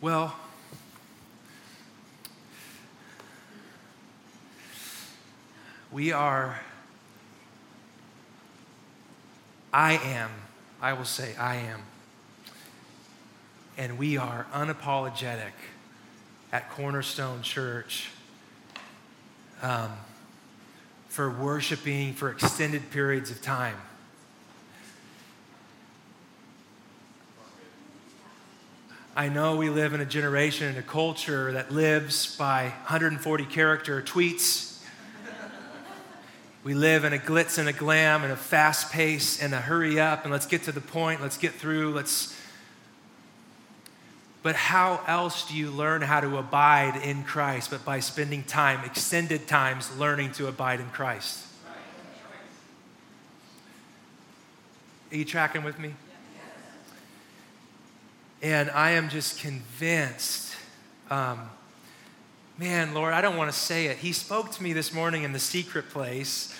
Well, we are, I am, I will say, I am. And we are unapologetic at Cornerstone Church um, for worshiping for extended periods of time. I know we live in a generation and a culture that lives by 140 character tweets. We live in a glitz and a glam and a fast pace and a hurry up and let's get to the point, let's get through, let's. But how else do you learn how to abide in Christ but by spending time, extended times, learning to abide in Christ? Are you tracking with me? And I am just convinced, um, man, Lord, I don't want to say it. He spoke to me this morning in the secret place.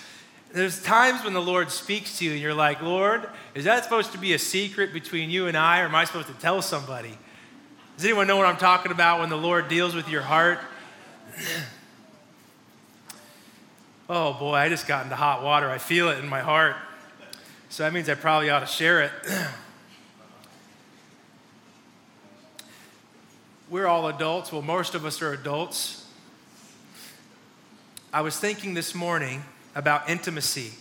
There's times when the Lord speaks to you and you're like, Lord, is that supposed to be a secret between you and I, or am I supposed to tell somebody? Does anyone know what I'm talking about when the Lord deals with your heart? oh boy, I just got into hot water. I feel it in my heart. So that means I probably ought to share it. We're all adults. Well, most of us are adults. I was thinking this morning about intimacy.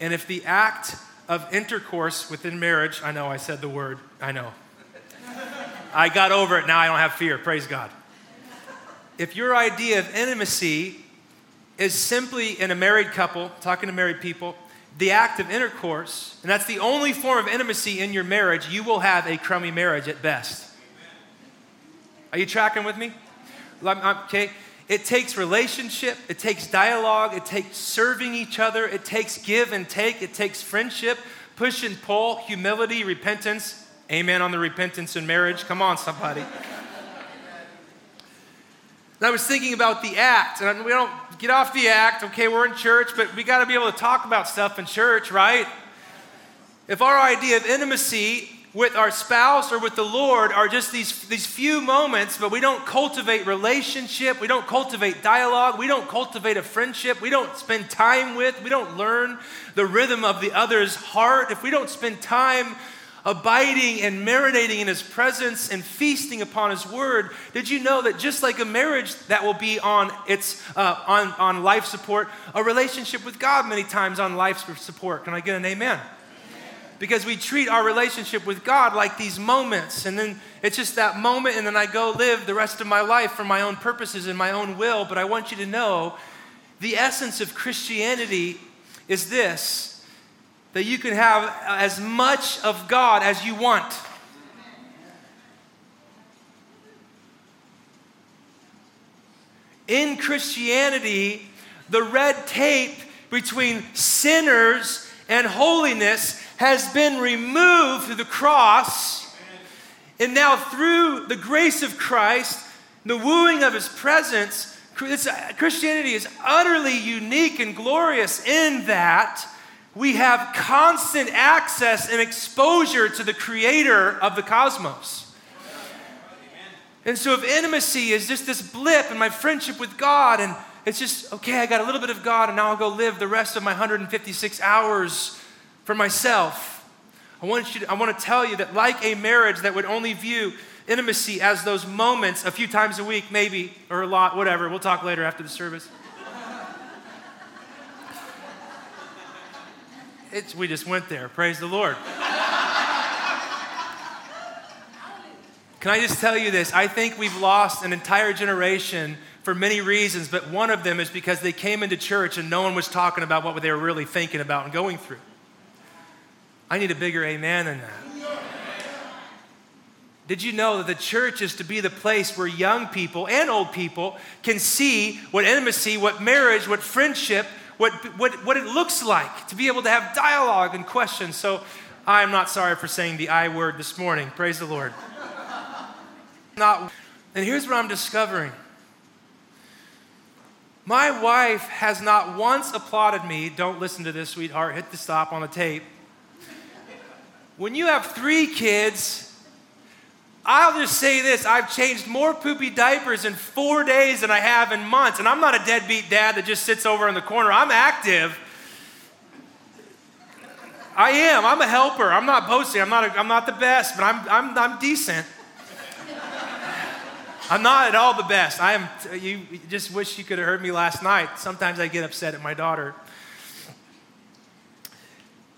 And if the act of intercourse within marriage, I know I said the word, I know. I got over it, now I don't have fear, praise God. If your idea of intimacy is simply in a married couple, talking to married people, the act of intercourse, and that's the only form of intimacy in your marriage, you will have a crummy marriage at best. Are you tracking with me? Okay. It takes relationship, it takes dialogue, it takes serving each other, it takes give and take, it takes friendship, push and pull, humility, repentance. Amen on the repentance in marriage. Come on, somebody. And I was thinking about the act, and we don't get off the act. Okay, we're in church, but we got to be able to talk about stuff in church, right? If our idea of intimacy with our spouse or with the Lord are just these, these few moments, but we don't cultivate relationship, we don't cultivate dialogue, we don't cultivate a friendship, we don't spend time with, we don't learn the rhythm of the other's heart, if we don't spend time abiding and marinating in his presence and feasting upon his word. Did you know that just like a marriage that will be on its uh, on, on life support a relationship with god many times on life support? Can i get an amen. Because we treat our relationship with God like these moments, and then it's just that moment, and then I go live the rest of my life for my own purposes and my own will. But I want you to know the essence of Christianity is this that you can have as much of God as you want. In Christianity, the red tape between sinners and holiness has been removed through the cross. And now, through the grace of Christ, the wooing of his presence, uh, Christianity is utterly unique and glorious in that we have constant access and exposure to the creator of the cosmos. And so, if intimacy is just this blip in my friendship with God, and it's just, okay, I got a little bit of God, and now I'll go live the rest of my 156 hours for myself. I want, you to, I want to tell you that, like a marriage that would only view intimacy as those moments a few times a week, maybe, or a lot, whatever, we'll talk later after the service. It's, we just went there. Praise the Lord. Can I just tell you this? I think we've lost an entire generation for many reasons, but one of them is because they came into church and no one was talking about what they were really thinking about and going through. I need a bigger amen than that. Did you know that the church is to be the place where young people and old people can see what intimacy, what marriage, what friendship, what, what, what it looks like to be able to have dialogue and questions. So I'm not sorry for saying the I word this morning. Praise the Lord. Not, and here's what I'm discovering. My wife has not once applauded me. Don't listen to this, sweetheart. Hit the stop on the tape. When you have three kids I'll just say this I've changed more poopy diapers in four days than I have in months. And I'm not a deadbeat dad that just sits over in the corner. I'm active. I am. I'm a helper. I'm not boasting. I'm not, a, I'm not the best, but I'm, I'm, I'm decent. I'm not at all the best. I am, you just wish you could have heard me last night. Sometimes I get upset at my daughter.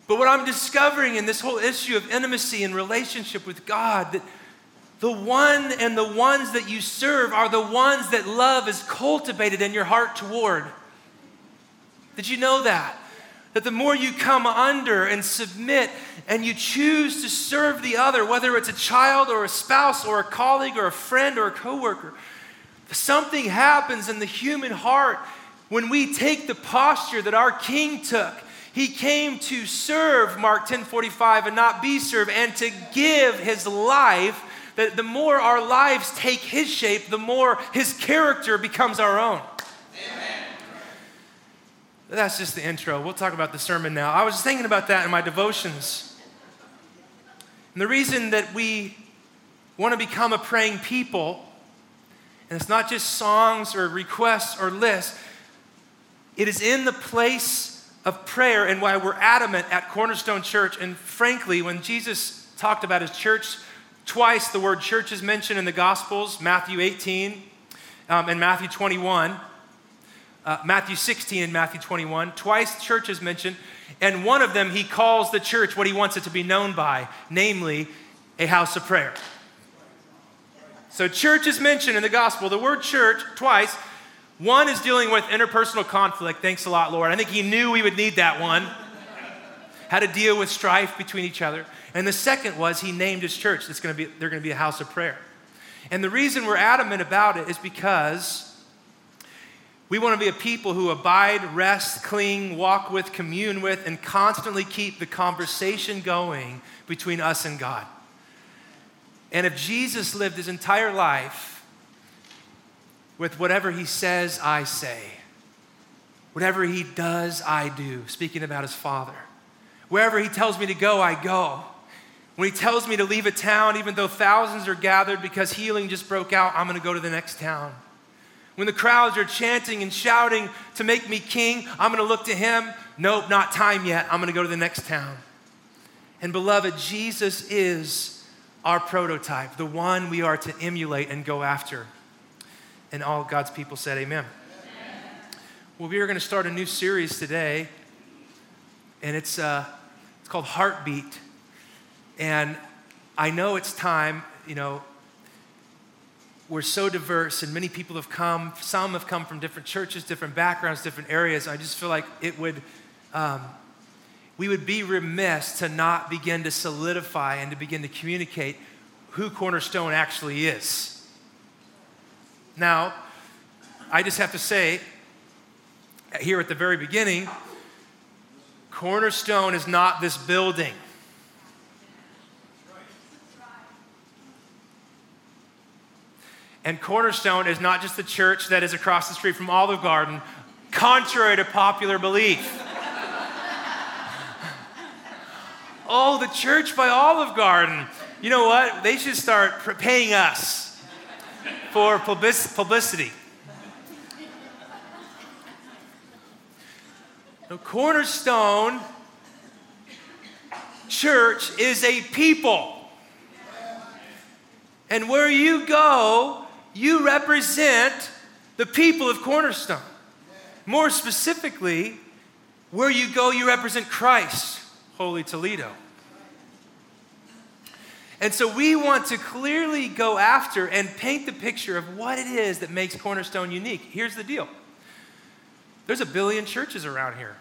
But what I'm discovering in this whole issue of intimacy and relationship with God, that the one and the ones that you serve are the ones that love is cultivated in your heart toward. Did you know that? That the more you come under and submit and you choose to serve the other, whether it's a child or a spouse or a colleague or a friend or a coworker, something happens in the human heart when we take the posture that our king took. He came to serve, Mark 10 45, and not be served, and to give his life that the more our lives take His shape, the more His character becomes our own. Amen. That's just the intro. We'll talk about the sermon now. I was thinking about that in my devotions. And the reason that we want to become a praying people, and it's not just songs or requests or lists, it is in the place of prayer and why we're adamant at Cornerstone Church. And frankly, when Jesus talked about his church Twice the word church is mentioned in the Gospels Matthew 18 um, and Matthew 21. Uh, Matthew 16 and Matthew 21. Twice church is mentioned, and one of them he calls the church what he wants it to be known by, namely a house of prayer. So, church is mentioned in the gospel. The word church twice. One is dealing with interpersonal conflict. Thanks a lot, Lord. I think he knew we would need that one. How to deal with strife between each other. And the second was he named his church. It's going to be, they're going to be a house of prayer. And the reason we're adamant about it is because we want to be a people who abide, rest, cling, walk with, commune with, and constantly keep the conversation going between us and God. And if Jesus lived his entire life with whatever he says, I say, whatever he does, I do, speaking about his Father, wherever he tells me to go, I go. When he tells me to leave a town, even though thousands are gathered because healing just broke out, I'm going to go to the next town. When the crowds are chanting and shouting to make me king, I'm going to look to him. Nope, not time yet. I'm going to go to the next town. And beloved, Jesus is our prototype, the one we are to emulate and go after. And all God's people said, Amen. Well, we are going to start a new series today, and it's, uh, called Heartbeat. And I know it's time, you know, we're so diverse and many people have come. Some have come from different churches, different backgrounds, different areas. I just feel like it would, um, we would be remiss to not begin to solidify and to begin to communicate who Cornerstone actually is. Now, I just have to say, here at the very beginning, Cornerstone is not this building. And Cornerstone is not just the church that is across the street from Olive Garden, contrary to popular belief. oh, the church by Olive Garden. You know what? They should start paying us for publicity. The Cornerstone Church is a people. And where you go, you represent the people of Cornerstone. More specifically, where you go, you represent Christ, Holy Toledo. And so we want to clearly go after and paint the picture of what it is that makes Cornerstone unique. Here's the deal there's a billion churches around here.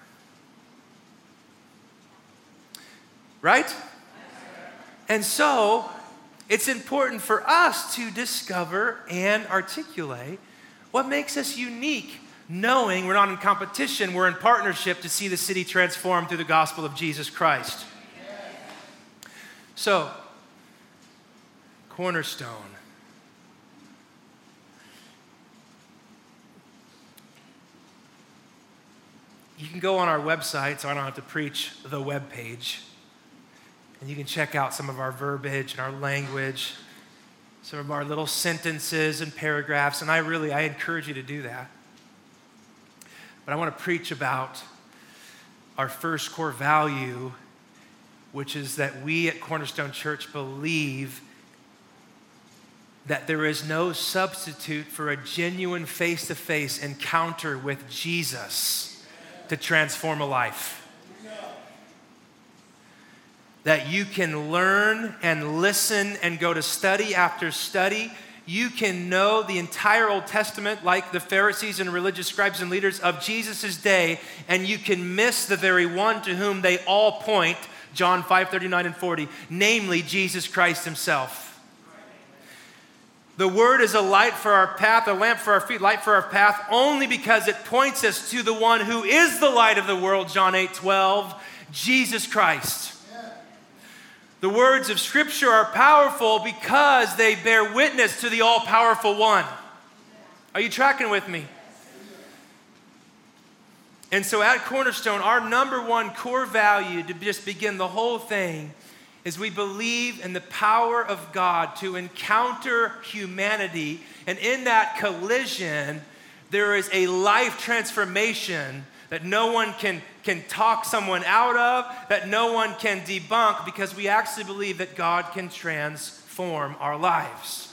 Right? And so it's important for us to discover and articulate what makes us unique, knowing we're not in competition, we're in partnership to see the city transformed through the gospel of Jesus Christ. So, cornerstone. You can go on our website, so I don't have to preach the web page and you can check out some of our verbiage and our language. some of our little sentences and paragraphs, and I really I encourage you to do that. But I want to preach about our first core value, which is that we at Cornerstone Church believe that there is no substitute for a genuine face to face encounter with Jesus to transform a life. That you can learn and listen and go to study after study. You can know the entire Old Testament like the Pharisees and religious scribes and leaders of Jesus' day, and you can miss the very one to whom they all point, John 5 39 and 40, namely Jesus Christ Himself. The word is a light for our path, a lamp for our feet, light for our path, only because it points us to the one who is the light of the world, John 8 12, Jesus Christ. The words of Scripture are powerful because they bear witness to the all powerful one. Are you tracking with me? And so at Cornerstone, our number one core value to just begin the whole thing is we believe in the power of God to encounter humanity, and in that collision, there is a life transformation that no one can, can talk someone out of, that no one can debunk, because we actually believe that God can transform our lives.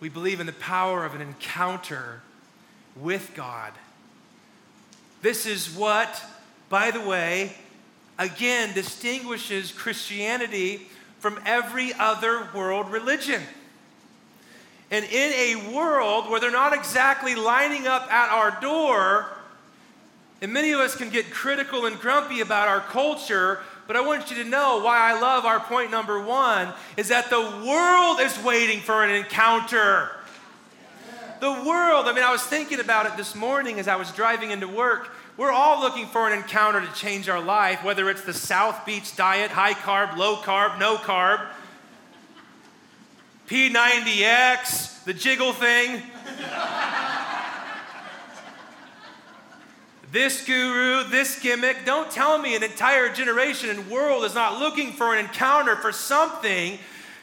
We believe in the power of an encounter with God. This is what, by the way, again distinguishes Christianity from every other world religion. And in a world where they're not exactly lining up at our door, and many of us can get critical and grumpy about our culture, but I want you to know why I love our point number one is that the world is waiting for an encounter. The world, I mean, I was thinking about it this morning as I was driving into work. We're all looking for an encounter to change our life, whether it's the South Beach diet, high carb, low carb, no carb, P90X, the jiggle thing. This guru, this gimmick. Don't tell me an entire generation and world is not looking for an encounter for something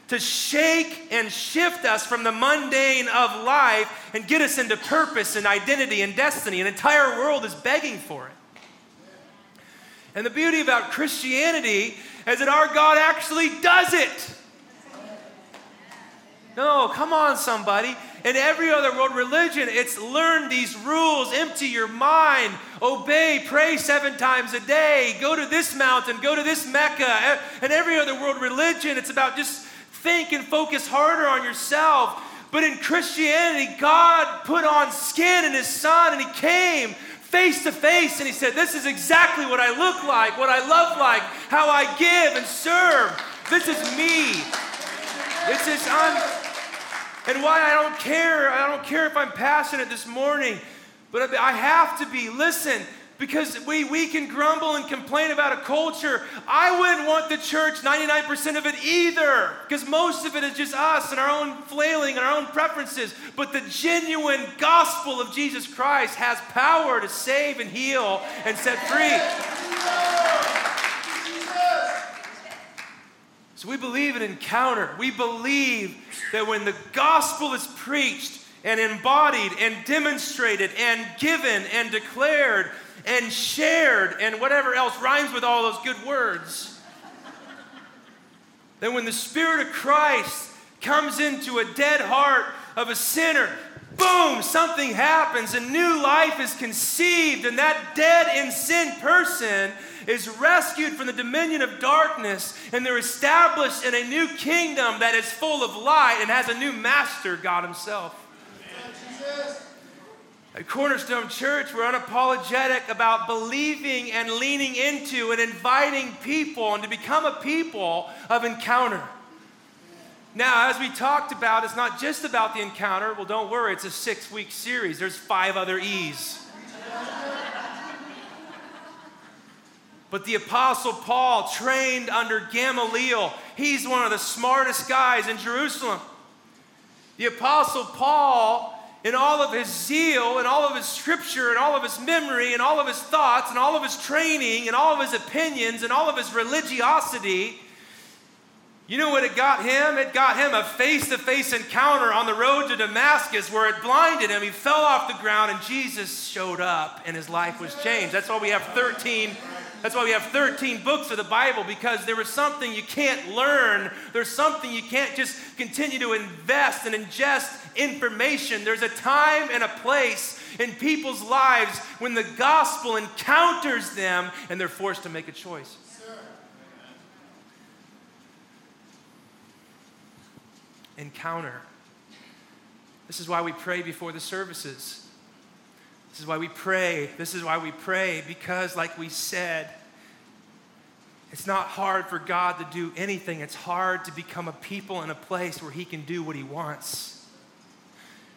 to shake and shift us from the mundane of life and get us into purpose and identity and destiny. An entire world is begging for it. And the beauty about Christianity is that our God actually does it. No, come on, somebody. In every other world religion, it's learn these rules, empty your mind, obey, pray seven times a day, go to this mountain, go to this Mecca. And every other world religion, it's about just think and focus harder on yourself. But in Christianity, God put on skin in His Son and He came face to face and He said, This is exactly what I look like, what I love like, how I give and serve. This is me. This is, and why I don't care, I don't care if I'm passionate this morning, but I have to be. Listen, because we, we can grumble and complain about a culture. I wouldn't want the church 99% of it either, because most of it is just us and our own flailing and our own preferences. But the genuine gospel of Jesus Christ has power to save and heal and set free. So we believe in encounter. We believe that when the gospel is preached and embodied and demonstrated and given and declared, and shared and whatever else rhymes with all those good words. then, when the Spirit of Christ comes into a dead heart of a sinner, boom, something happens. A new life is conceived, and that dead in sin person is rescued from the dominion of darkness, and they're established in a new kingdom that is full of light and has a new master, God Himself. At Cornerstone Church, we're unapologetic about believing and leaning into and inviting people and to become a people of encounter. Now, as we talked about, it's not just about the encounter. Well, don't worry, it's a six week series. There's five other E's. But the Apostle Paul trained under Gamaliel. He's one of the smartest guys in Jerusalem. The Apostle Paul in all of his zeal and all of his scripture and all of his memory and all of his thoughts and all of his training and all of his opinions and all of his religiosity, You know what it got him? It got him a face to face encounter on the road to Damascus where it blinded him. He fell off the ground and Jesus showed up and his life was changed. That's why we have 13 that's why we have 13 books of the Bible because there is something you can't learn. There's something you can't just continue to invest and ingest information. There's a time and a place in people's lives when the gospel encounters them and they're forced to make a choice. Encounter. This is why we pray before the services. This is why we pray. This is why we pray because, like we said, it's not hard for God to do anything. It's hard to become a people in a place where He can do what He wants.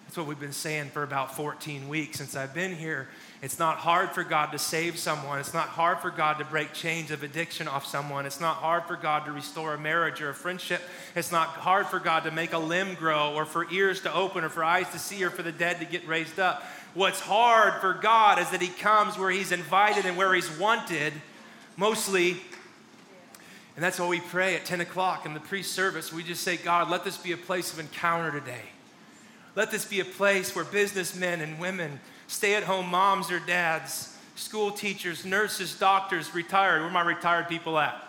That's what we've been saying for about 14 weeks since I've been here. It's not hard for God to save someone. It's not hard for God to break chains of addiction off someone. It's not hard for God to restore a marriage or a friendship. It's not hard for God to make a limb grow or for ears to open or for eyes to see or for the dead to get raised up. What's hard for God is that He comes where He's invited and where He's wanted, mostly. And that's why we pray at 10 o'clock in the pre service. We just say, God, let this be a place of encounter today. Let this be a place where businessmen and women, stay at home moms or dads, school teachers, nurses, doctors, retired. Where are my retired people at?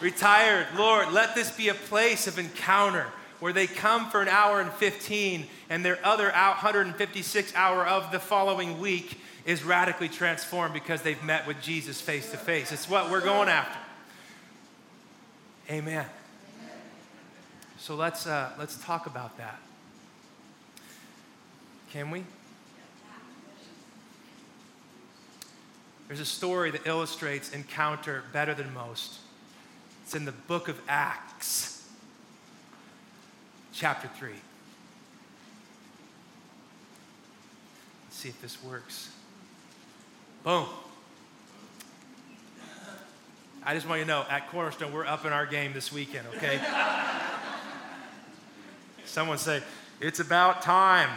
retired. Lord, let this be a place of encounter where they come for an hour and 15 and their other 156 hour of the following week is radically transformed because they've met with Jesus face to face. It's what we're going after. Amen. So let's, uh, let's talk about that. Can we? There's a story that illustrates encounter better than most. It's in the book of Acts chapter 3. Let's see if this works. Boom. I just want you to know at Cornerstone, we're up in our game this weekend, okay? Someone say, It's about time.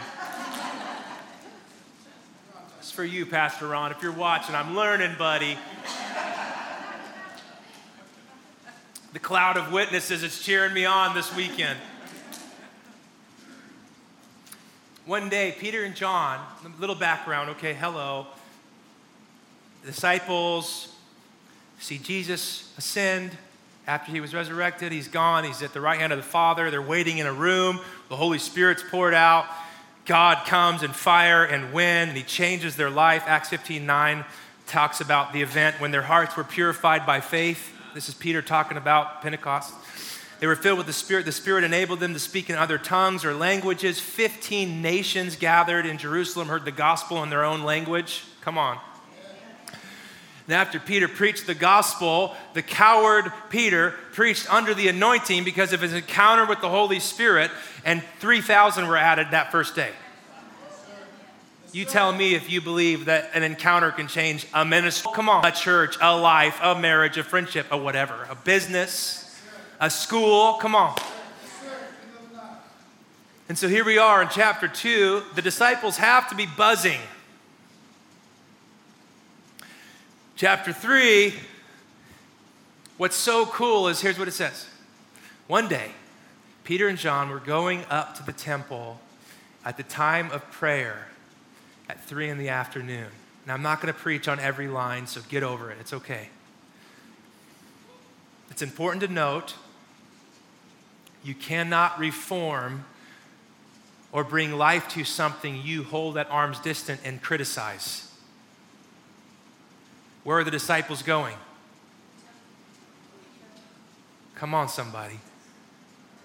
It's for you, Pastor Ron. If you're watching, I'm learning, buddy. The cloud of witnesses is cheering me on this weekend. One day, Peter and John, a little background, okay, hello. Disciples see Jesus ascend after he was resurrected. He's gone, he's at the right hand of the Father. They're waiting in a room. The Holy Spirit's poured out. God comes in fire and wind, and he changes their life. Acts 15 9 talks about the event when their hearts were purified by faith. This is Peter talking about Pentecost. They were filled with the Spirit. The Spirit enabled them to speak in other tongues or languages. 15 nations gathered in Jerusalem, heard the gospel in their own language. Come on. And after Peter preached the gospel, the coward Peter preached under the anointing because of his encounter with the Holy Spirit, and 3,000 were added that first day. You tell me if you believe that an encounter can change a ministry. Come on. A church, a life, a marriage, a friendship, a whatever, a business a school. Come on. And so here we are in chapter 2. The disciples have to be buzzing. Chapter 3, what's so cool is here's what it says. One day, Peter and John were going up to the temple at the time of prayer at 3 in the afternoon. Now, I'm not going to preach on every line, so get over it. It's okay. It's important to note you cannot reform or bring life to something you hold at arm's distance and criticize. Where are the disciples going? Come on, somebody.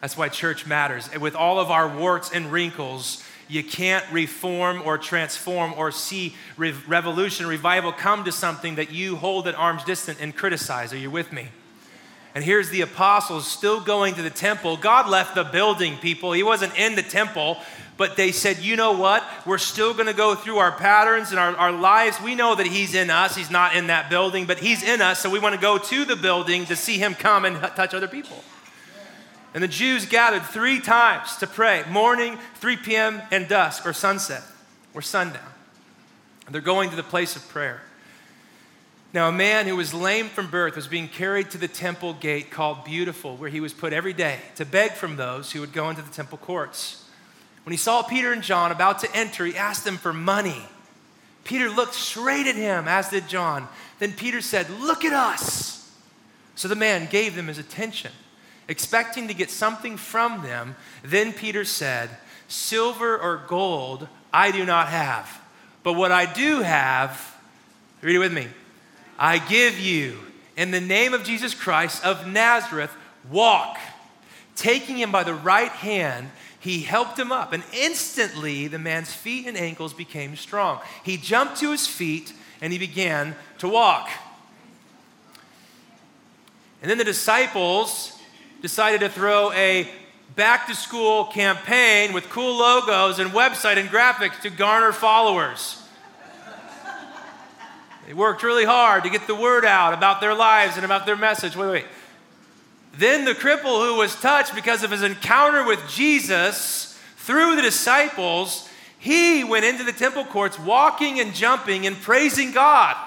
That's why church matters. And with all of our warts and wrinkles, you can't reform or transform or see revolution, revival come to something that you hold at arm's distance and criticize. Are you with me? And here's the apostles still going to the temple. God left the building, people. He wasn't in the temple, but they said, you know what? We're still going to go through our patterns and our, our lives. We know that He's in us. He's not in that building, but He's in us. So we want to go to the building to see Him come and touch other people. And the Jews gathered three times to pray morning, 3 p.m., and dusk, or sunset, or sundown. They're going to the place of prayer. Now, a man who was lame from birth was being carried to the temple gate called Beautiful, where he was put every day to beg from those who would go into the temple courts. When he saw Peter and John about to enter, he asked them for money. Peter looked straight at him, as did John. Then Peter said, Look at us. So the man gave them his attention, expecting to get something from them. Then Peter said, Silver or gold I do not have, but what I do have, read it with me I give you, in the name of Jesus Christ of Nazareth, walk. Taking him by the right hand, he helped him up, and instantly the man's feet and ankles became strong. He jumped to his feet and he began to walk. And then the disciples decided to throw a back to school campaign with cool logos and website and graphics to garner followers. They worked really hard to get the word out about their lives and about their message. Wait, wait. Then the cripple who was touched because of his encounter with Jesus through the disciples, he went into the temple courts walking and jumping and praising God.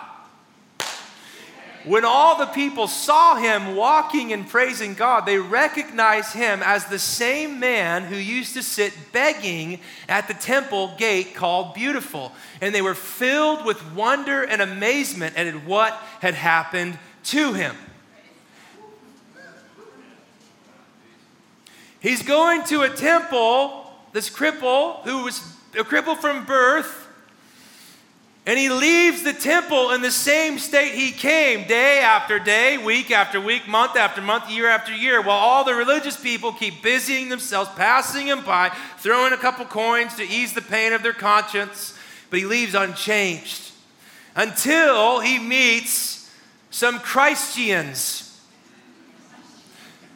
When all the people saw him walking and praising God, they recognized him as the same man who used to sit begging at the temple gate called Beautiful. And they were filled with wonder and amazement at what had happened to him. He's going to a temple, this cripple who was a cripple from birth and he leaves the temple in the same state he came, day after day, week after week, month after month, year after year, while all the religious people keep busying themselves, passing him by, throwing a couple coins to ease the pain of their conscience. But he leaves unchanged until he meets some Christians,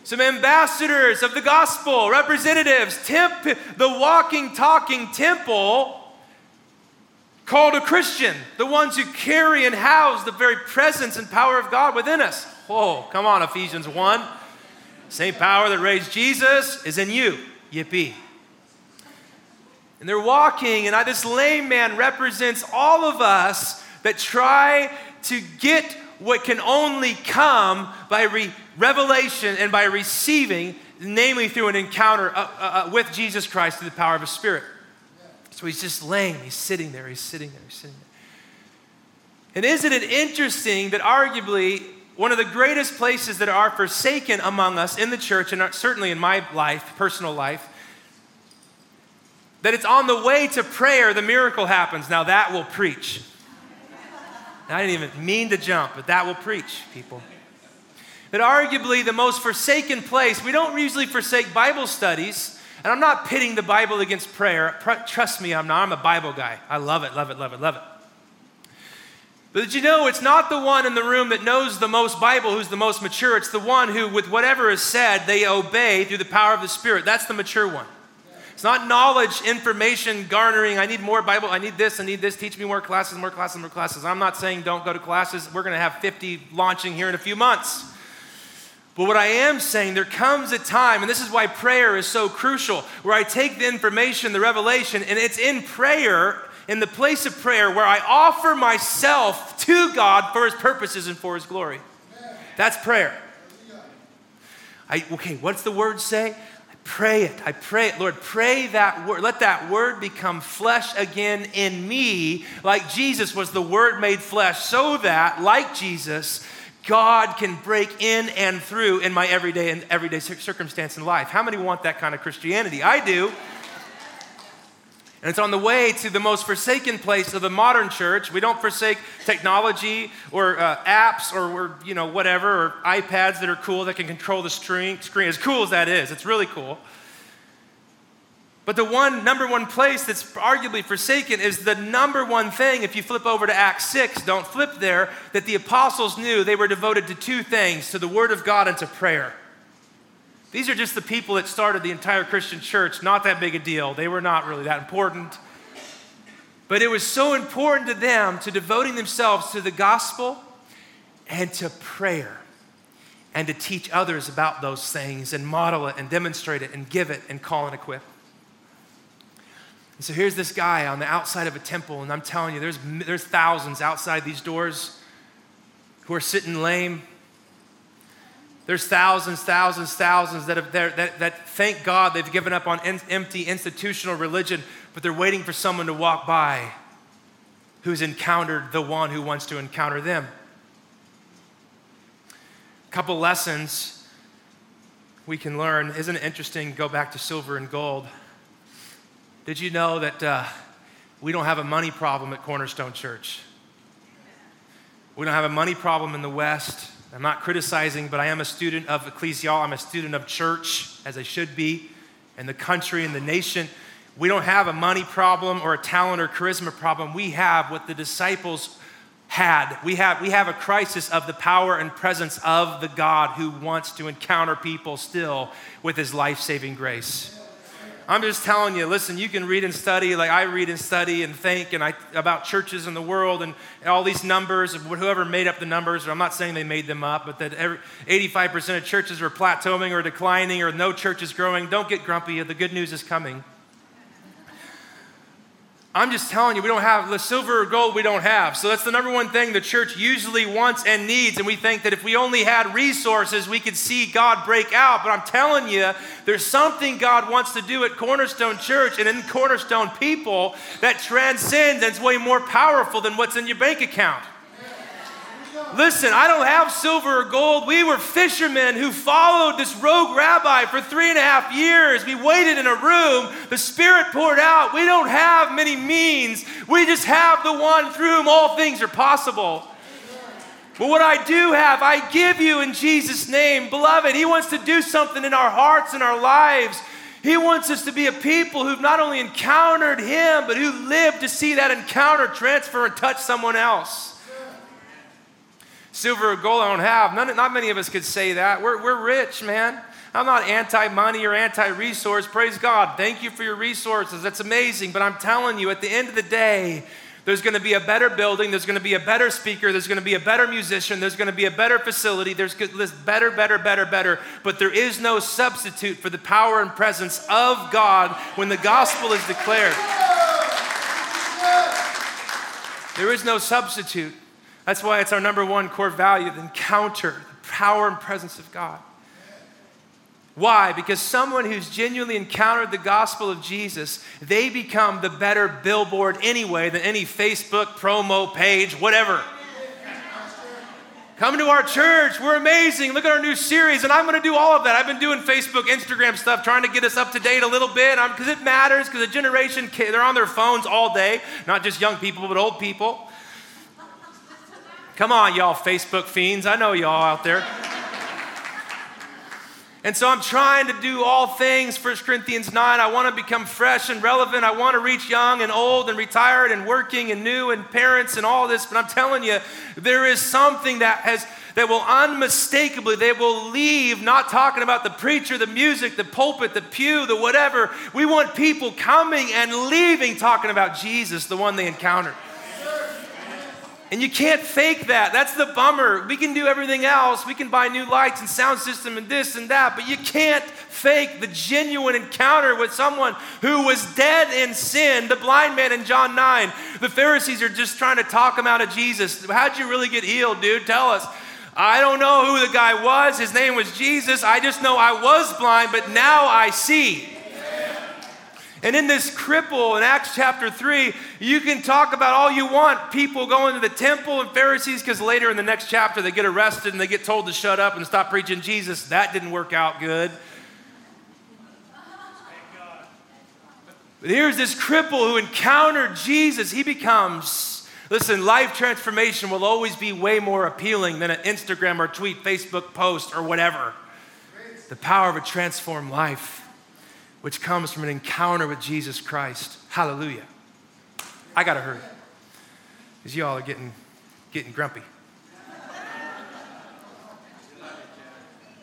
some ambassadors of the gospel, representatives, temp- the walking, talking temple called a Christian, the ones who carry and house the very presence and power of God within us. Oh, come on, Ephesians 1. Same power that raised Jesus is in you. Yippee. And they're walking, and I, this lame man represents all of us that try to get what can only come by re- revelation and by receiving, namely through an encounter uh, uh, uh with Jesus Christ through the power of His Spirit. So he's just lame. He's sitting there. He's sitting there. He's sitting there. And isn't it interesting that arguably one of the greatest places that are forsaken among us in the church, and certainly in my life, personal life, that it's on the way to prayer the miracle happens. Now that will preach. I didn't even mean to jump, but that will preach, people. That arguably the most forsaken place, we don't usually forsake Bible studies and I'm not pitting the Bible against prayer. Trust me, I'm not. I'm a Bible guy. I love it, love it, love it, love it. But did you know it's not the one in the room that knows the most Bible who's the most mature? It's the one who, with whatever is said, they obey through the power of the Spirit. That's the mature one. It's not knowledge, information garnering. I need more Bible. I need this. I need this. Teach me more classes, more classes, more classes. I'm not saying don't go to classes. We're going to have 50 launching here in a few months. But what I am saying, there comes a time, and this is why prayer is so crucial, where I take the information, the revelation, and it's in prayer, in the place of prayer, where I offer myself to God for His purposes and for His glory. That's prayer. I, okay, what's the word say? I pray it. I pray it. Lord, pray that word. Let that word become flesh again in me, like Jesus was the word made flesh, so that, like Jesus, God can break in and through in my everyday and everyday circumstance in life. How many want that kind of Christianity? I do. And it's on the way to the most forsaken place of the modern church. We don't forsake technology or uh, apps or, or, you know, whatever, or iPads that are cool that can control the screen, screen. As cool as that is, it's really cool. But the one number one place that's arguably forsaken is the number one thing. If you flip over to Acts 6, don't flip there, that the apostles knew they were devoted to two things to the Word of God and to prayer. These are just the people that started the entire Christian church. Not that big a deal. They were not really that important. But it was so important to them to devoting themselves to the gospel and to prayer and to teach others about those things and model it and demonstrate it and give it and call and equip. And so here's this guy on the outside of a temple, and I'm telling you, there's, there's thousands outside these doors. who are sitting lame. There's thousands, thousands, thousands that, have, that, that thank God they've given up on in, empty institutional religion, but they're waiting for someone to walk by who's encountered the one who wants to encounter them. A couple lessons we can learn. Isn't it interesting? Go back to silver and gold. Did you know that uh, we don't have a money problem at Cornerstone Church? We don't have a money problem in the West. I'm not criticizing, but I am a student of ecclesial. I'm a student of church, as I should be, and the country and the nation. We don't have a money problem or a talent or charisma problem. We have what the disciples had. We have, we have a crisis of the power and presence of the God who wants to encounter people still with his life saving grace. I'm just telling you, listen, you can read and study like I read and study and think and I, about churches in the world and all these numbers, of whoever made up the numbers, I'm not saying they made them up, but that every, 85% of churches are plateauing or declining or no church is growing. Don't get grumpy. The good news is coming. I'm just telling you, we don't have the silver or gold, we don't have. So that's the number one thing the church usually wants and needs. And we think that if we only had resources, we could see God break out. But I'm telling you, there's something God wants to do at Cornerstone Church and in Cornerstone people that transcends and is way more powerful than what's in your bank account. Listen, I don't have silver or gold. We were fishermen who followed this rogue rabbi for three and a half years. We waited in a room. The Spirit poured out. We don't have many means. We just have the one through whom all things are possible. But what I do have, I give you in Jesus' name. Beloved, He wants to do something in our hearts and our lives. He wants us to be a people who've not only encountered Him, but who live to see that encounter transfer and touch someone else silver or gold I don't have. None, not many of us could say that. We're, we're rich, man. I'm not anti money or anti resource. Praise God. Thank you for your resources. That's amazing. But I'm telling you, at the end of the day, there's going to be a better building. There's going to be a better speaker. There's going to be a better musician. There's going to be a better facility. There's better, better, better, better. But there is no substitute for the power and presence of God when the gospel is declared. There is no substitute. That's why it's our number one core value the encounter, the power and presence of God. Why? Because someone who's genuinely encountered the gospel of Jesus, they become the better billboard anyway than any Facebook promo page, whatever. Come to our church. We're amazing. Look at our new series. And I'm going to do all of that. I've been doing Facebook, Instagram stuff, trying to get us up to date a little bit because it matters because the generation, they're on their phones all day, not just young people, but old people. Come on, y'all Facebook fiends. I know y'all out there. And so I'm trying to do all things, 1 Corinthians 9. I want to become fresh and relevant. I want to reach young and old and retired and working and new and parents and all this. But I'm telling you, there is something that has that will unmistakably, they will leave not talking about the preacher, the music, the pulpit, the pew, the whatever. We want people coming and leaving talking about Jesus, the one they encountered. And you can't fake that. That's the bummer. We can do everything else. We can buy new lights and sound system and this and that, but you can't fake the genuine encounter with someone who was dead in sin, the blind man in John 9. The Pharisees are just trying to talk him out of Jesus. How'd you really get healed, dude? Tell us. I don't know who the guy was. His name was Jesus. I just know I was blind, but now I see. And in this cripple in Acts chapter 3, you can talk about all you want people going to the temple and Pharisees, because later in the next chapter they get arrested and they get told to shut up and stop preaching Jesus. That didn't work out good. But here's this cripple who encountered Jesus. He becomes, listen, life transformation will always be way more appealing than an Instagram or tweet, Facebook post, or whatever. The power of a transformed life which comes from an encounter with Jesus Christ. Hallelujah. I got to hurry because y'all are getting, getting grumpy.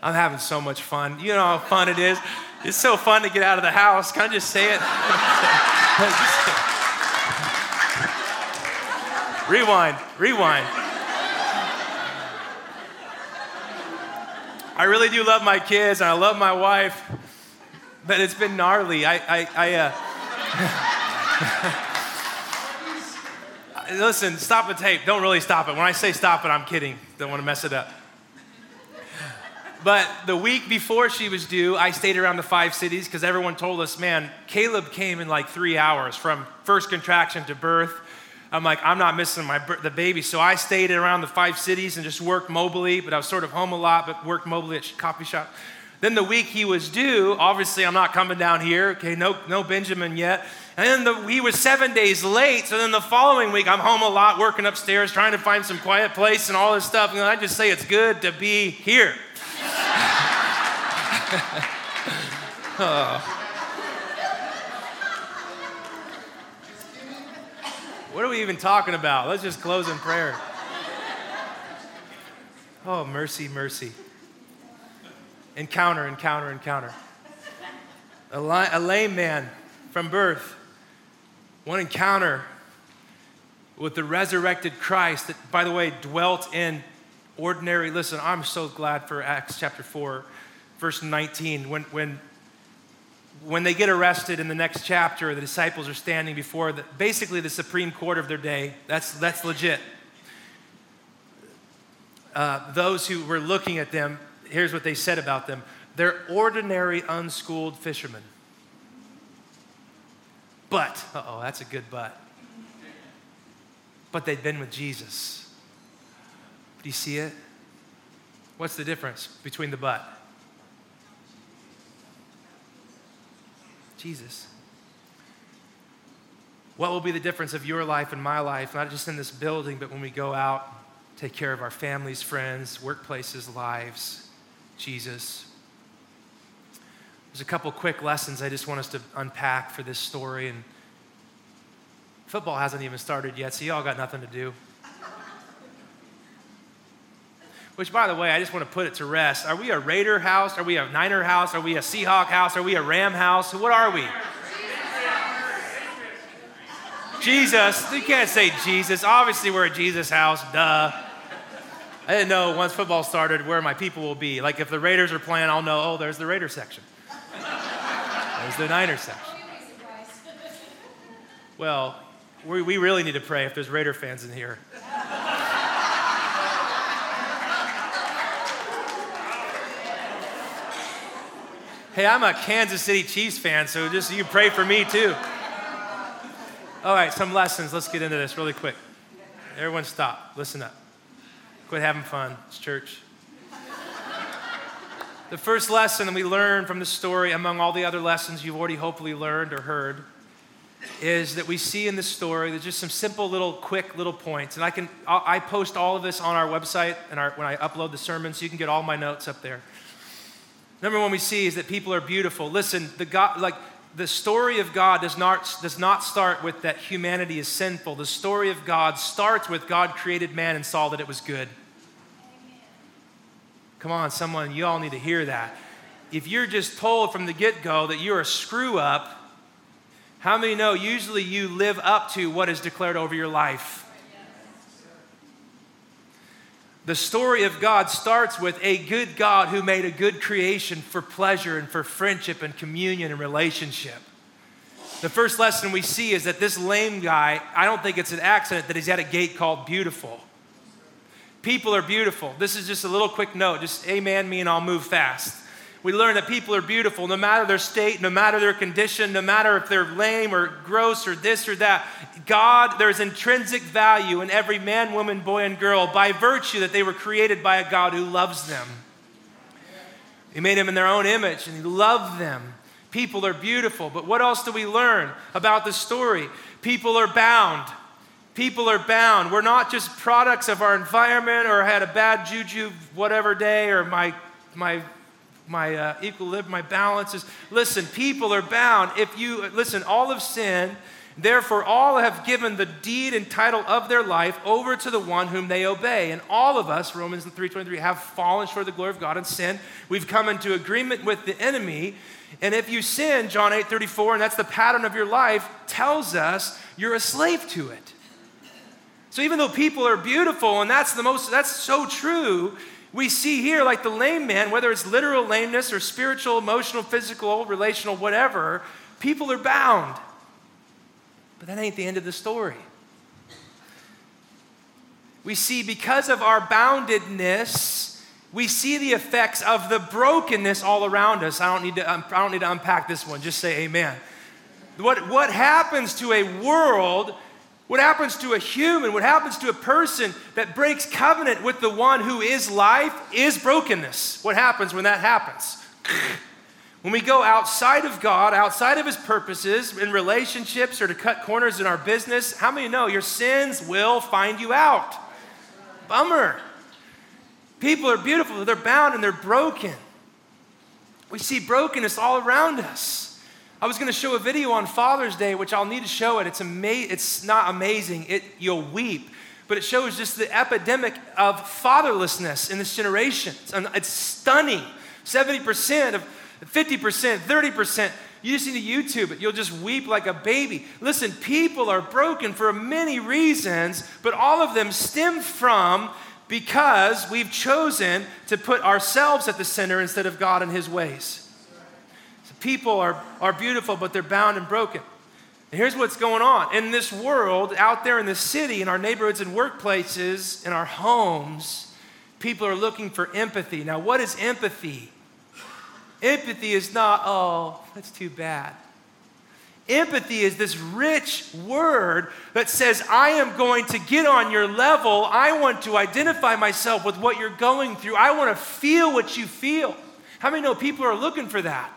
I'm having so much fun. You know how fun it is? It's so fun to get out of the house. Can I just say it? rewind, rewind. I really do love my kids and I love my wife but it's been gnarly. I, I, I, uh, Listen, stop the tape. Don't really stop it. When I say stop it, I'm kidding. Don't want to mess it up. But the week before she was due, I stayed around the five cities because everyone told us, man, Caleb came in like three hours from first contraction to birth. I'm like, I'm not missing my the baby. So I stayed around the five cities and just worked mobily, but I was sort of home a lot, but worked mobily at coffee shop. Then the week he was due, obviously I'm not coming down here. Okay, no, no Benjamin yet. And then the, he was seven days late. So then the following week, I'm home a lot, working upstairs, trying to find some quiet place and all this stuff. And I just say it's good to be here oh. What are we even talking about? Let's just close in prayer. Oh, mercy, mercy. Encounter, encounter, encounter. A, li- a lame man from birth, one encounter with the resurrected Christ that, by the way, dwelt in ordinary. Listen, I'm so glad for Acts chapter 4, verse 19. When, when, when they get arrested in the next chapter, the disciples are standing before the, basically the Supreme Court of their day. That's, that's legit. Uh, those who were looking at them, here's what they said about them they're ordinary, unschooled fishermen. But, oh, that's a good but. But they'd been with Jesus. Do you see it? What's the difference between the but? Jesus. What will be the difference of your life and my life, not just in this building, but when we go out, take care of our families, friends, workplaces, lives? Jesus. There's a couple quick lessons I just want us to unpack for this story. And football hasn't even started yet, so y'all got nothing to do. Which, by the way, I just want to put it to rest. Are we a Raider house? Are we a Niner house? Are we a Seahawk house? Are we a Ram house? What are we? Jesus. You can't say Jesus. Obviously, we're a Jesus house. Duh. I didn't know once football started where my people will be. Like if the Raiders are playing, I'll know, oh, there's the Raider section. There's the Niner section. Well, we, we really need to pray if there's Raider fans in here. Hey, I'm a Kansas City Chiefs fan, so just you pray for me too. All right, some lessons. Let's get into this really quick. Everyone stop. Listen up. Quit having fun. It's church. the first lesson we learn from the story, among all the other lessons you've already hopefully learned or heard, is that we see in this story there's just some simple little quick little points and i can i post all of this on our website and our, when i upload the sermon so you can get all my notes up there Number one we see is that people are beautiful. Listen, the God, like the story of God does not, does not start with that humanity is sinful. The story of God starts with God created man and saw that it was good. Amen. Come on, someone, you all need to hear that. If you're just told from the get go that you're a screw up, how many know usually you live up to what is declared over your life? The story of God starts with a good God who made a good creation for pleasure and for friendship and communion and relationship. The first lesson we see is that this lame guy, I don't think it's an accident that he's at a gate called beautiful. People are beautiful. This is just a little quick note, just amen me and I'll move fast we learn that people are beautiful no matter their state, no matter their condition, no matter if they're lame or gross or this or that. God, there's intrinsic value in every man, woman, boy, and girl by virtue that they were created by a God who loves them. He made them in their own image and He loved them. People are beautiful. But what else do we learn about the story? People are bound. People are bound. We're not just products of our environment or had a bad juju whatever day or my, my my uh, equilibrium, my balance is. Listen, people are bound. If you, listen, all of sin, therefore all have given the deed and title of their life over to the one whom they obey. And all of us, Romans 3.23, have fallen short of the glory of God and sin. We've come into agreement with the enemy. And if you sin, John 8.34, and that's the pattern of your life, tells us you're a slave to it. So even though people are beautiful, and that's the most, that's so true, we see here, like the lame man, whether it's literal lameness or spiritual, emotional, physical, relational, whatever, people are bound. But that ain't the end of the story. we see because of our boundedness, we see the effects of the brokenness all around us. I don't need to, um, I don't need to unpack this one, just say amen. What, what happens to a world, what happens to a human, what happens to a person that breaks covenant with the one who is life is brokenness. What happens when that happens? When we go outside of God, outside of His purposes, in relationships or to cut corners in our business, how many know your sins will find you out? Bummer. People are beautiful, they're bound and they're broken. We see brokenness all around us. I was going to show a video on Father's Day, which I'll need to show it. It's, ama- it's not amazing, it, you'll weep. But it shows just the epidemic of fatherlessness in this generation. It's, it's stunning. 70% of 50%, 30%. You just need to YouTube it. You'll just weep like a baby. Listen, people are broken for many reasons, but all of them stem from because we've chosen to put ourselves at the center instead of God and His ways. People are, are beautiful, but they're bound and broken. And here's what's going on in this world, out there in the city, in our neighborhoods and workplaces, in our homes, people are looking for empathy. Now, what is empathy? Empathy is not, oh, that's too bad. Empathy is this rich word that says, I am going to get on your level. I want to identify myself with what you're going through. I want to feel what you feel. How many know people are looking for that?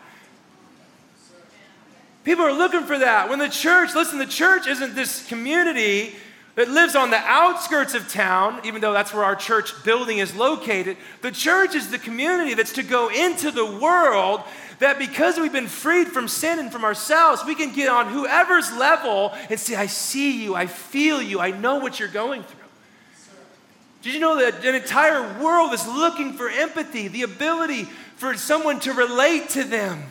People are looking for that. When the church, listen, the church isn't this community that lives on the outskirts of town, even though that's where our church building is located. The church is the community that's to go into the world that because we've been freed from sin and from ourselves, we can get on whoever's level and say, I see you, I feel you, I know what you're going through. Did you know that an entire world is looking for empathy, the ability for someone to relate to them?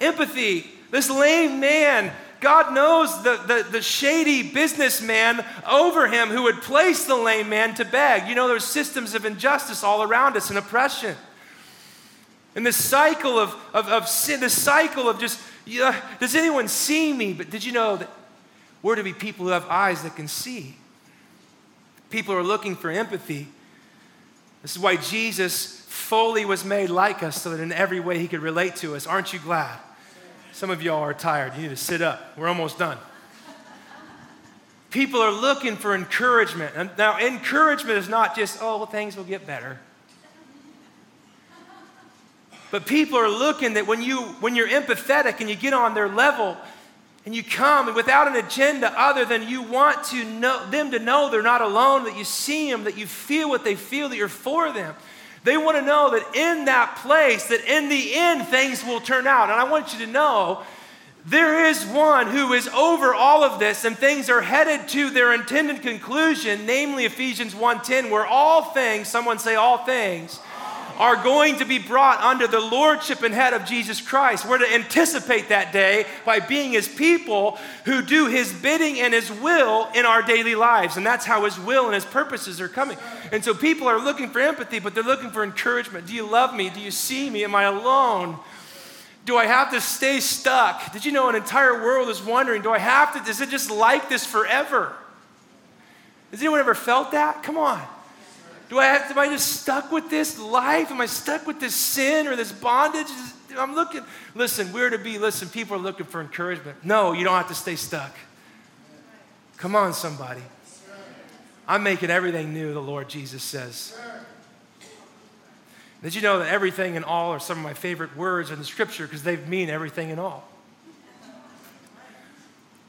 Empathy. This lame man God knows the, the, the, shady businessman over him who would place the lame man to beg. You know, there's systems of injustice all around us and oppression. And this cycle of, of, of sin, this cycle of just, yeah, does anyone see me? But did you know that we're to be people who have eyes that can see? People are looking for empathy. This is why Jesus fully was made like us so that in every way he could relate to us. Aren't you glad? Some of y'all are tired. You need to sit up. We're almost done. People are looking for encouragement. Now, encouragement is not just, oh, well, things will get better. But people are looking that when, you, when you're empathetic and you get on their level and you come without an agenda other than you want to know, them to know they're not alone, that you see them, that you feel what they feel, that you're for them. They want to know that in that place, that in the end, things will turn out. And I want you to know there is one who is over all of this and things are headed to their intended conclusion, namely Ephesians 1:10, where all things, someone say all things, are going to be brought under the lordship and head of Jesus Christ. We're to anticipate that day by being his people who do his bidding and his will in our daily lives. And that's how his will and his purposes are coming. And so people are looking for empathy, but they're looking for encouragement. Do you love me? Do you see me? Am I alone? Do I have to stay stuck? Did you know an entire world is wondering, do I have to, is it just like this forever? Has anyone ever felt that? Come on. Do I have, am I just stuck with this life? Am I stuck with this sin or this bondage? I'm looking, listen, we're to be, listen, people are looking for encouragement. No, you don't have to stay stuck. Come on, somebody. I'm making everything new, the Lord Jesus says. Did you know that everything and all are some of my favorite words in the scripture because they mean everything and all?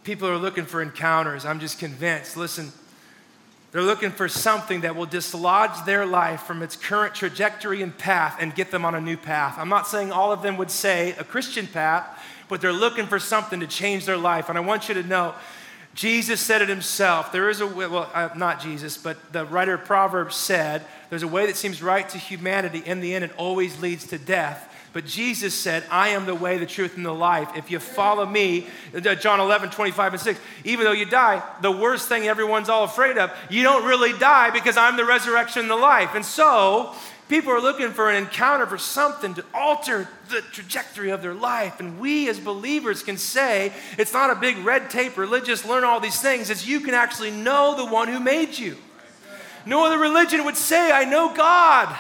People are looking for encounters. I'm just convinced. Listen, they're looking for something that will dislodge their life from its current trajectory and path and get them on a new path. I'm not saying all of them would say a Christian path, but they're looking for something to change their life. And I want you to know, Jesus said it himself. There is a way, well, uh, not Jesus, but the writer of Proverbs said, there's a way that seems right to humanity. In the end, it always leads to death. But Jesus said, I am the way, the truth, and the life. If you follow me, uh, John 11, 25 and 6, even though you die, the worst thing everyone's all afraid of, you don't really die because I'm the resurrection and the life. And so, People are looking for an encounter for something to alter the trajectory of their life. And we as believers can say it's not a big red tape religious learn all these things, it's you can actually know the one who made you. No other religion would say, I know God.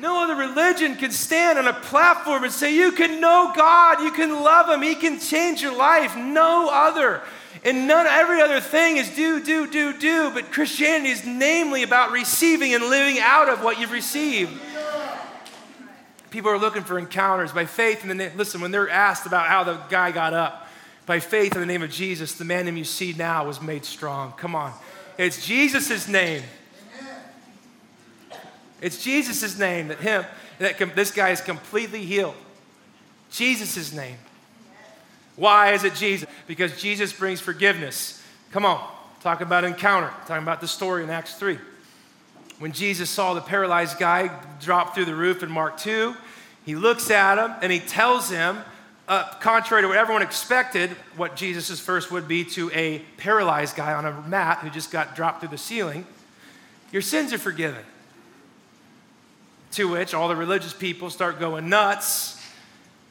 No other religion can stand on a platform and say, You can know God, you can love Him, He can change your life. No other. And none, every other thing is do, do, do, do. But Christianity is namely about receiving and living out of what you've received. People are looking for encounters by faith. And then, listen, when they're asked about how the guy got up, by faith in the name of Jesus, the man whom you see now was made strong. Come on. It's Jesus' name. It's Jesus' name that him, that this guy is completely healed. Jesus' name. Why is it Jesus? Because Jesus brings forgiveness. Come on, talk about encounter, talking about the story in Acts 3. When Jesus saw the paralyzed guy drop through the roof in Mark 2, he looks at him and he tells him, uh, contrary to what everyone expected, what Jesus' first would be to a paralyzed guy on a mat who just got dropped through the ceiling, your sins are forgiven. To which all the religious people start going nuts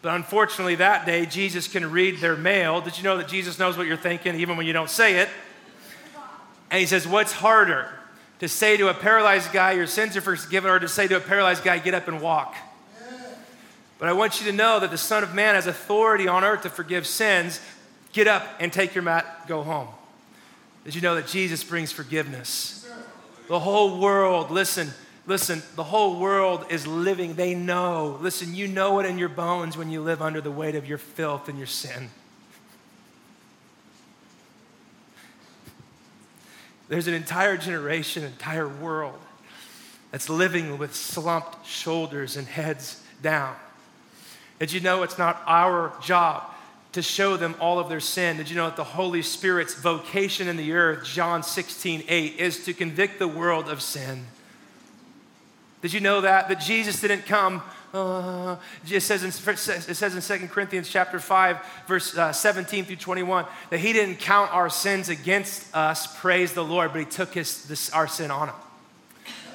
but unfortunately, that day, Jesus can read their mail. Did you know that Jesus knows what you're thinking even when you don't say it? And he says, What's harder? To say to a paralyzed guy, Your sins are forgiven, or to say to a paralyzed guy, Get up and walk? But I want you to know that the Son of Man has authority on earth to forgive sins. Get up and take your mat, go home. Did you know that Jesus brings forgiveness? The whole world, listen, Listen, the whole world is living. They know. Listen, you know it in your bones when you live under the weight of your filth and your sin. There's an entire generation, entire world that's living with slumped shoulders and heads down. Did you know it's not our job to show them all of their sin? Did you know that the Holy Spirit's vocation in the earth, John 16, 8, is to convict the world of sin? Did you know that? That Jesus didn't come. Uh, it says in, it says in 2 Corinthians chapter 5, verse uh, 17 through 21, that he didn't count our sins against us, praise the Lord, but he took his, this, our sin on him.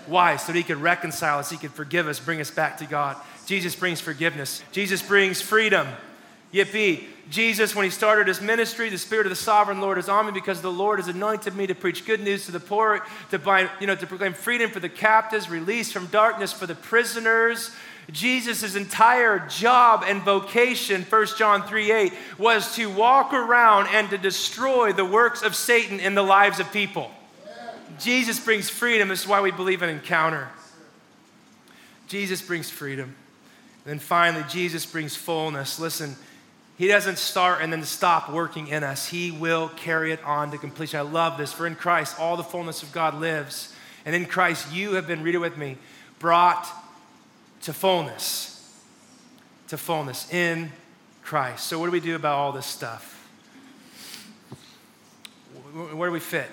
Why? So that he could reconcile us, he could forgive us, bring us back to God. Jesus brings forgiveness. Jesus brings freedom. Yippee. Jesus, when he started his ministry, the Spirit of the sovereign Lord is on me because the Lord has anointed me to preach good news to the poor, to, bind, you know, to proclaim freedom for the captives, release from darkness for the prisoners. Jesus' entire job and vocation, 1 John 3 8, was to walk around and to destroy the works of Satan in the lives of people. Jesus brings freedom. This is why we believe in encounter. Jesus brings freedom. And then finally, Jesus brings fullness. Listen, he doesn't start and then stop working in us. He will carry it on to completion. I love this. For in Christ, all the fullness of God lives. And in Christ, you have been, read it with me, brought to fullness. To fullness in Christ. So, what do we do about all this stuff? Where do we fit?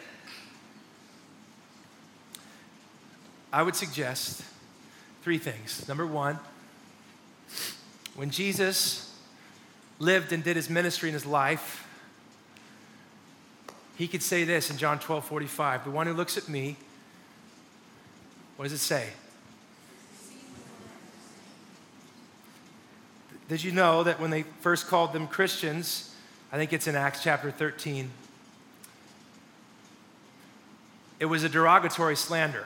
I would suggest three things. Number one, when Jesus lived and did his ministry in his life, he could say this in John 12 45 The one who looks at me, what does it say? Did you know that when they first called them Christians, I think it's in Acts chapter 13, it was a derogatory slander.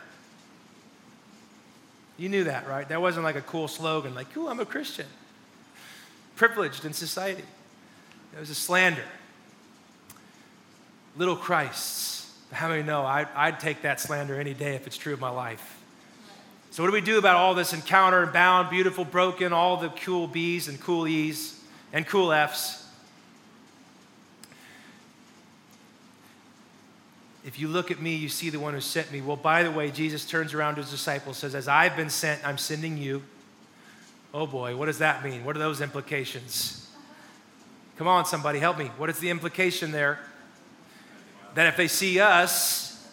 You knew that, right? That wasn't like a cool slogan, like, ooh, I'm a Christian privileged in society. It was a slander. Little Christs. How many know I'd, I'd take that slander any day if it's true of my life? So, what do we do about all this encounter, bound, beautiful, broken, all the cool B's and cool E's and cool F's? If you look at me, you see the one who sent me. Well, by the way, Jesus turns around to his disciples, says, As I've been sent, I'm sending you. Oh boy, what does that mean? What are those implications? Come on, somebody, help me. What is the implication there? That if they see us,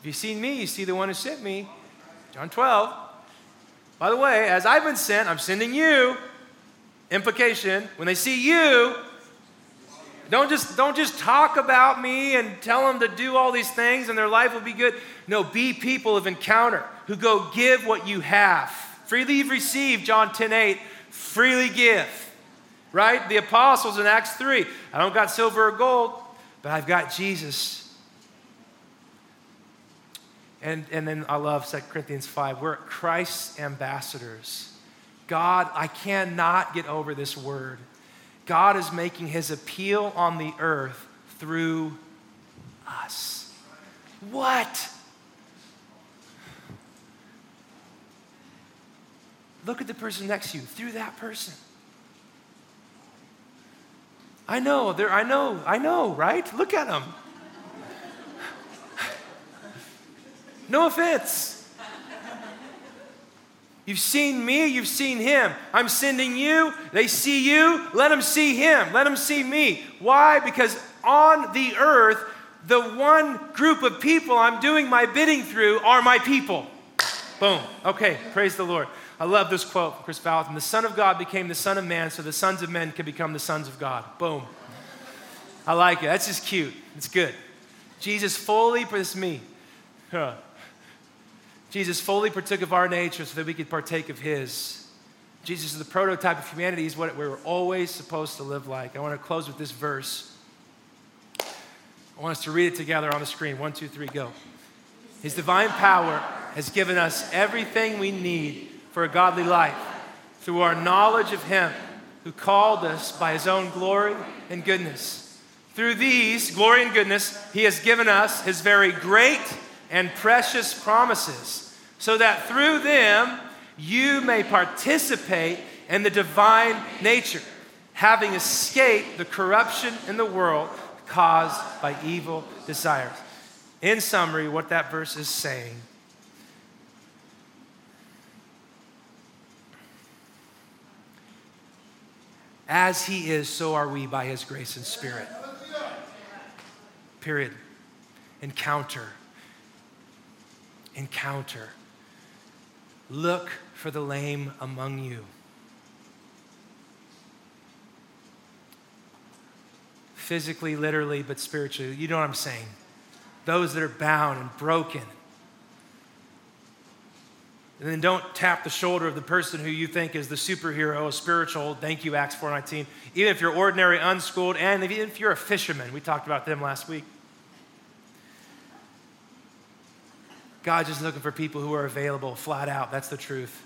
if you've seen me, you see the one who sent me. John 12. By the way, as I've been sent, I'm sending you. Implication when they see you, Don't just, don't just talk about me and tell them to do all these things and their life will be good. No, be people of encounter who go give what you have. Freely you've received, John 10 8, freely give. Right? The apostles in Acts 3. I don't got silver or gold, but I've got Jesus. And, and then I love 2 Corinthians 5. We're Christ's ambassadors. God, I cannot get over this word. God is making his appeal on the earth through us. What? Look at the person next to you through that person. I know, there, I know, I know, right? Look at them. No offense. You've seen me, you've seen him. I'm sending you, they see you, let them see him, let them see me. Why? Because on the earth, the one group of people I'm doing my bidding through are my people. Boom. Okay, praise the Lord. I love this quote from Kris Vallotton. The Son of God became the Son of Man so the sons of men could become the sons of God. Boom. I like it. That's just cute. It's good. Jesus fully, this is me. Huh. Jesus fully partook of our nature so that we could partake of his. Jesus is the prototype of humanity. He's what we were always supposed to live like. I want to close with this verse. I want us to read it together on the screen. One, two, three, go. His divine power has given us everything we need for a godly life through our knowledge of Him who called us by His own glory and goodness. Through these, glory and goodness, He has given us His very great and precious promises so that through them you may participate in the divine nature, having escaped the corruption in the world caused by evil desires. In summary, what that verse is saying as he is, so are we by his grace and spirit. Period. Encounter. Encounter. Look for the lame among you. Physically, literally, but spiritually. You know what I'm saying? Those that are bound and broken. And then don't tap the shoulder of the person who you think is the superhero, spiritual. Thank you, Acts 4:19. Even if you're ordinary, unschooled, and even if you're a fisherman, we talked about them last week. God's just looking for people who are available, flat out. That's the truth.